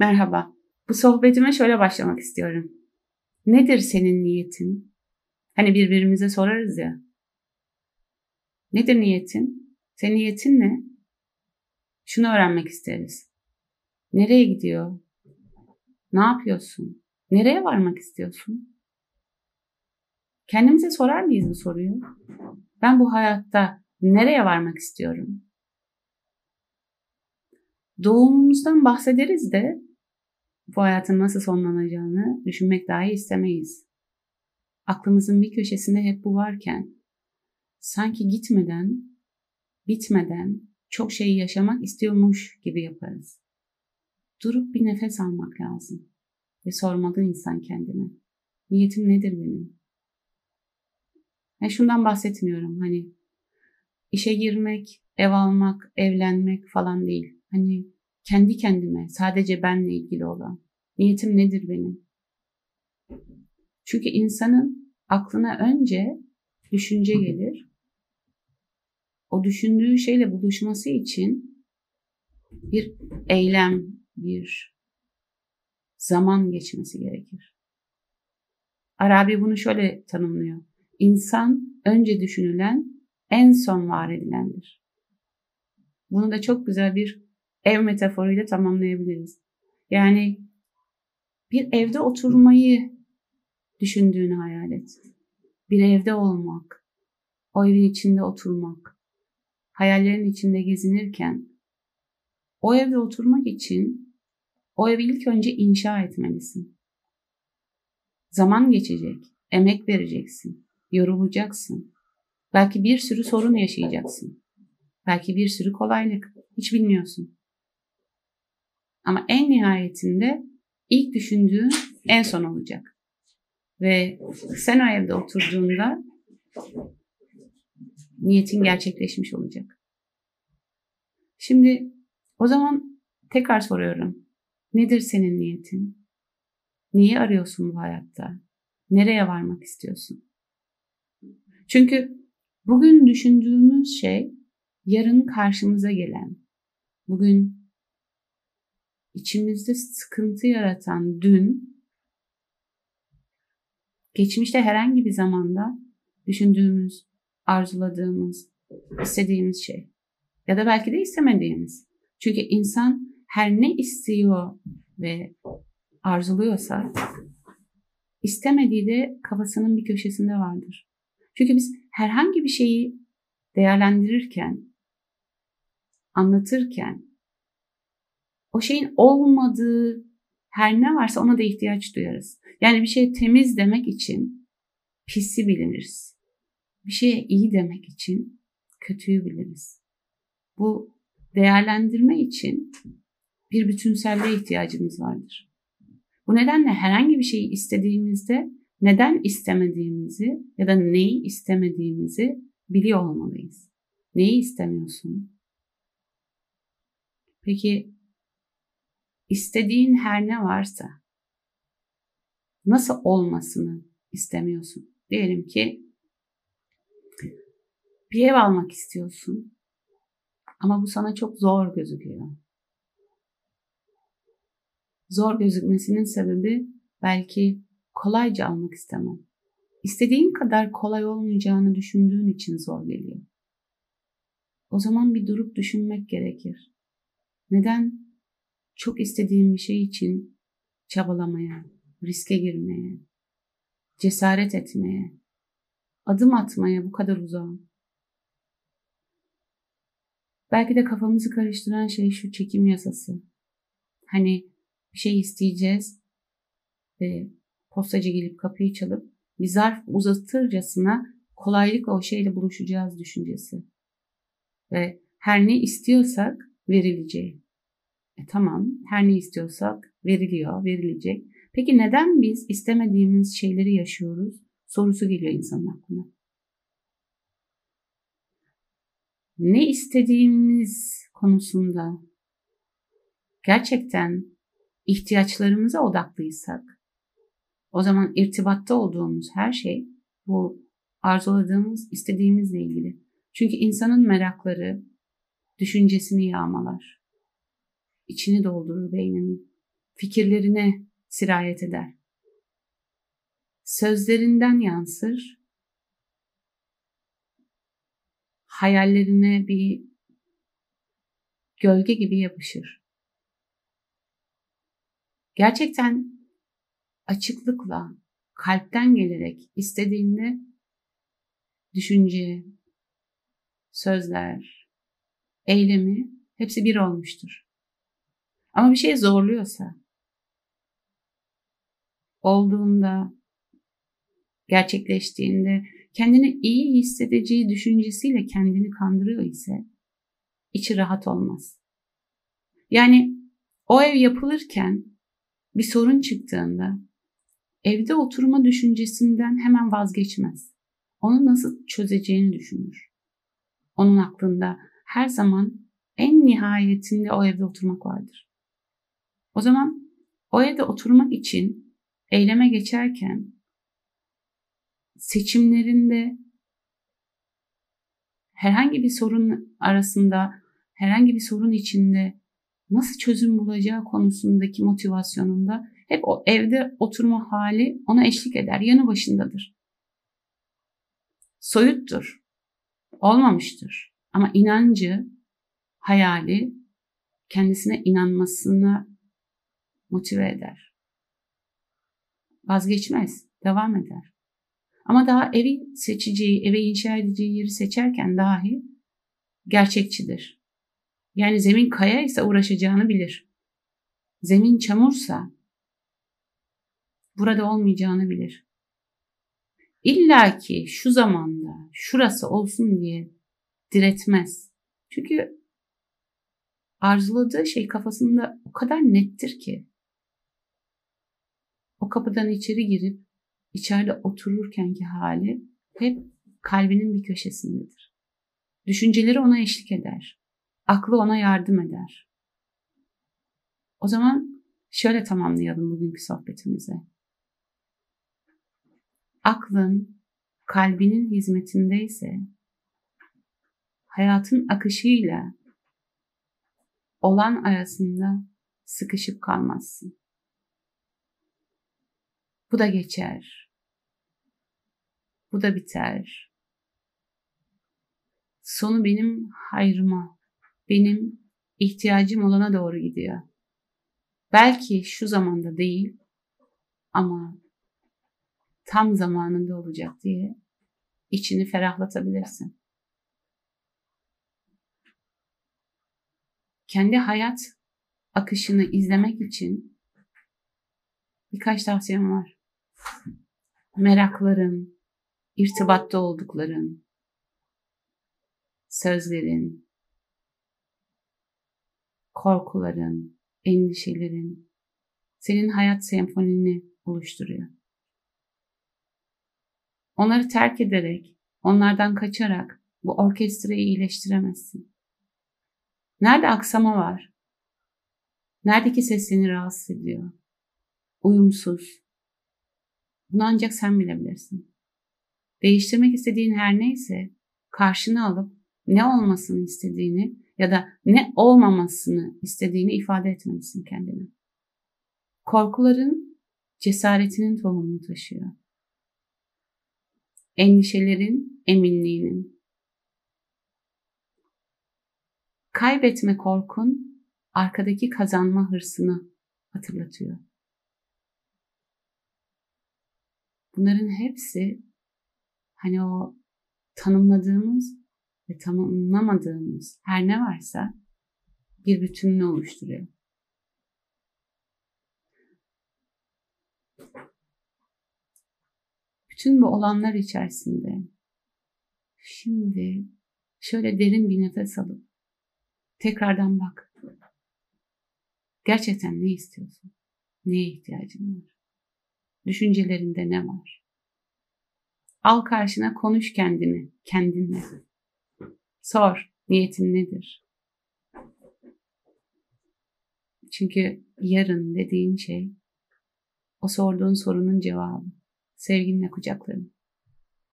Merhaba. Bu sohbetime şöyle başlamak istiyorum. Nedir senin niyetin? Hani birbirimize sorarız ya. Nedir niyetin? Senin niyetin ne? Şunu öğrenmek isteriz. Nereye gidiyor? Ne yapıyorsun? Nereye varmak istiyorsun? Kendimize sorar mıyız bu soruyu? Ben bu hayatta nereye varmak istiyorum? Doğumumuzdan bahsederiz de bu hayatın nasıl sonlanacağını düşünmek dahi istemeyiz. Aklımızın bir köşesinde hep bu varken sanki gitmeden, bitmeden çok şeyi yaşamak istiyormuş gibi yaparız. Durup bir nefes almak lazım ve sormalı insan kendine. Niyetim nedir benim? Yani şundan bahsetmiyorum hani işe girmek, ev almak, evlenmek falan değil. Hani kendi kendime, sadece benle ilgili olan. Niyetim nedir benim? Çünkü insanın aklına önce düşünce gelir. O düşündüğü şeyle buluşması için bir eylem, bir zaman geçmesi gerekir. Arabi bunu şöyle tanımlıyor. İnsan önce düşünülen, en son var edilendir. Bunu da çok güzel bir ev metaforuyla tamamlayabiliriz. Yani bir evde oturmayı düşündüğünü hayal et. Bir evde olmak, o evin içinde oturmak, hayallerin içinde gezinirken o evde oturmak için o evi ilk önce inşa etmelisin. Zaman geçecek, emek vereceksin, yorulacaksın. Belki bir sürü sorun yaşayacaksın. Belki bir sürü kolaylık. Hiç bilmiyorsun. Ama en nihayetinde ilk düşündüğün en son olacak. Ve sen o evde oturduğunda niyetin gerçekleşmiş olacak. Şimdi o zaman tekrar soruyorum. Nedir senin niyetin? Neyi arıyorsun bu hayatta? Nereye varmak istiyorsun? Çünkü bugün düşündüğümüz şey yarın karşımıza gelen, bugün içimizde sıkıntı yaratan dün geçmişte herhangi bir zamanda düşündüğümüz, arzuladığımız, istediğimiz şey ya da belki de istemediğimiz. Çünkü insan her ne istiyor ve arzuluyorsa istemediği de kafasının bir köşesinde vardır. Çünkü biz herhangi bir şeyi değerlendirirken, anlatırken o şeyin olmadığı her ne varsa ona da ihtiyaç duyarız. Yani bir şey temiz demek için pisi biliriz. Bir şeye iyi demek için kötüyü biliriz. Bu değerlendirme için bir bütünselliğe ihtiyacımız vardır. Bu nedenle herhangi bir şeyi istediğimizde neden istemediğimizi ya da neyi istemediğimizi biliyor olmalıyız. Neyi istemiyorsun? Peki istediğin her ne varsa nasıl olmasını istemiyorsun? Diyelim ki bir ev almak istiyorsun ama bu sana çok zor gözüküyor. Zor gözükmesinin sebebi belki kolayca almak istemem. İstediğin kadar kolay olmayacağını düşündüğün için zor geliyor. O zaman bir durup düşünmek gerekir. Neden çok istediğim bir şey için çabalamaya, riske girmeye, cesaret etmeye, adım atmaya bu kadar uzağım. Belki de kafamızı karıştıran şey şu çekim yasası. Hani bir şey isteyeceğiz ve postacı gelip kapıyı çalıp bir zarf uzatırcasına kolaylıkla o şeyle buluşacağız düşüncesi. Ve her ne istiyorsak verileceği. E, tamam her ne istiyorsak veriliyor, verilecek. Peki neden biz istemediğimiz şeyleri yaşıyoruz? Sorusu geliyor insanın aklına. Ne istediğimiz konusunda gerçekten ihtiyaçlarımıza odaklıysak o zaman irtibatta olduğumuz her şey bu arzuladığımız, istediğimizle ilgili. Çünkü insanın merakları düşüncesini yağmalar içini doldurur beyninin. fikirlerine sirayet eder. Sözlerinden yansır, hayallerine bir gölge gibi yapışır. Gerçekten açıklıkla, kalpten gelerek istediğinde düşünce, sözler, eylemi hepsi bir olmuştur. Ama bir şey zorluyorsa, olduğunda, gerçekleştiğinde kendini iyi hissedeceği düşüncesiyle kendini kandırıyor ise içi rahat olmaz. Yani o ev yapılırken bir sorun çıktığında evde oturma düşüncesinden hemen vazgeçmez. Onu nasıl çözeceğini düşünür. Onun aklında her zaman en nihayetinde o evde oturmak vardır. O zaman o evde oturmak için eyleme geçerken seçimlerinde herhangi bir sorun arasında, herhangi bir sorun içinde nasıl çözüm bulacağı konusundaki motivasyonunda hep o evde oturma hali ona eşlik eder, yanı başındadır. Soyuttur, olmamıştır ama inancı, hayali kendisine inanmasına motive eder. Vazgeçmez, devam eder. Ama daha evi seçeceği, eve inşa edeceği yeri seçerken dahi gerçekçidir. Yani zemin kaya ise uğraşacağını bilir. Zemin çamursa burada olmayacağını bilir. İlla ki şu zamanda şurası olsun diye diretmez. Çünkü arzuladığı şey kafasında o kadar nettir ki o kapıdan içeri girip içeride otururkenki hali hep kalbinin bir köşesindedir. Düşünceleri ona eşlik eder. Aklı ona yardım eder. O zaman şöyle tamamlayalım bugünkü sohbetimize. Aklın kalbinin hizmetindeyse hayatın akışıyla olan arasında sıkışıp kalmazsın. Bu da geçer. Bu da biter. Sonu benim hayrıma, benim ihtiyacım olana doğru gidiyor. Belki şu zamanda değil ama tam zamanında olacak diye içini ferahlatabilirsin. Kendi hayat akışını izlemek için birkaç tavsiyem var merakların, irtibatta oldukların, sözlerin, korkuların, endişelerin senin hayat senfonini oluşturuyor. Onları terk ederek, onlardan kaçarak bu orkestrayı iyileştiremezsin. Nerede aksama var? Neredeki ses seni rahatsız ediyor? Uyumsuz, bunu ancak sen bilebilirsin. Değiştirmek istediğin her neyse karşına alıp ne olmasını istediğini ya da ne olmamasını istediğini ifade etmelisin kendine. Korkuların cesaretinin tohumunu taşıyor. Endişelerin eminliğinin. Kaybetme korkun arkadaki kazanma hırsını hatırlatıyor. Bunların hepsi hani o tanımladığımız ve tanımlamadığımız her ne varsa bir bütününü oluşturuyor. Bütün bu olanlar içerisinde şimdi şöyle derin bir nefes alıp tekrardan bak. Gerçekten ne istiyorsun? Neye ihtiyacın var? Düşüncelerinde ne var? Al karşına konuş kendini, kendinle. Sor, niyetin nedir? Çünkü yarın dediğin şey o sorduğun sorunun cevabı. Sevginle kucaklarım.